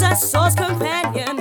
was a source companion.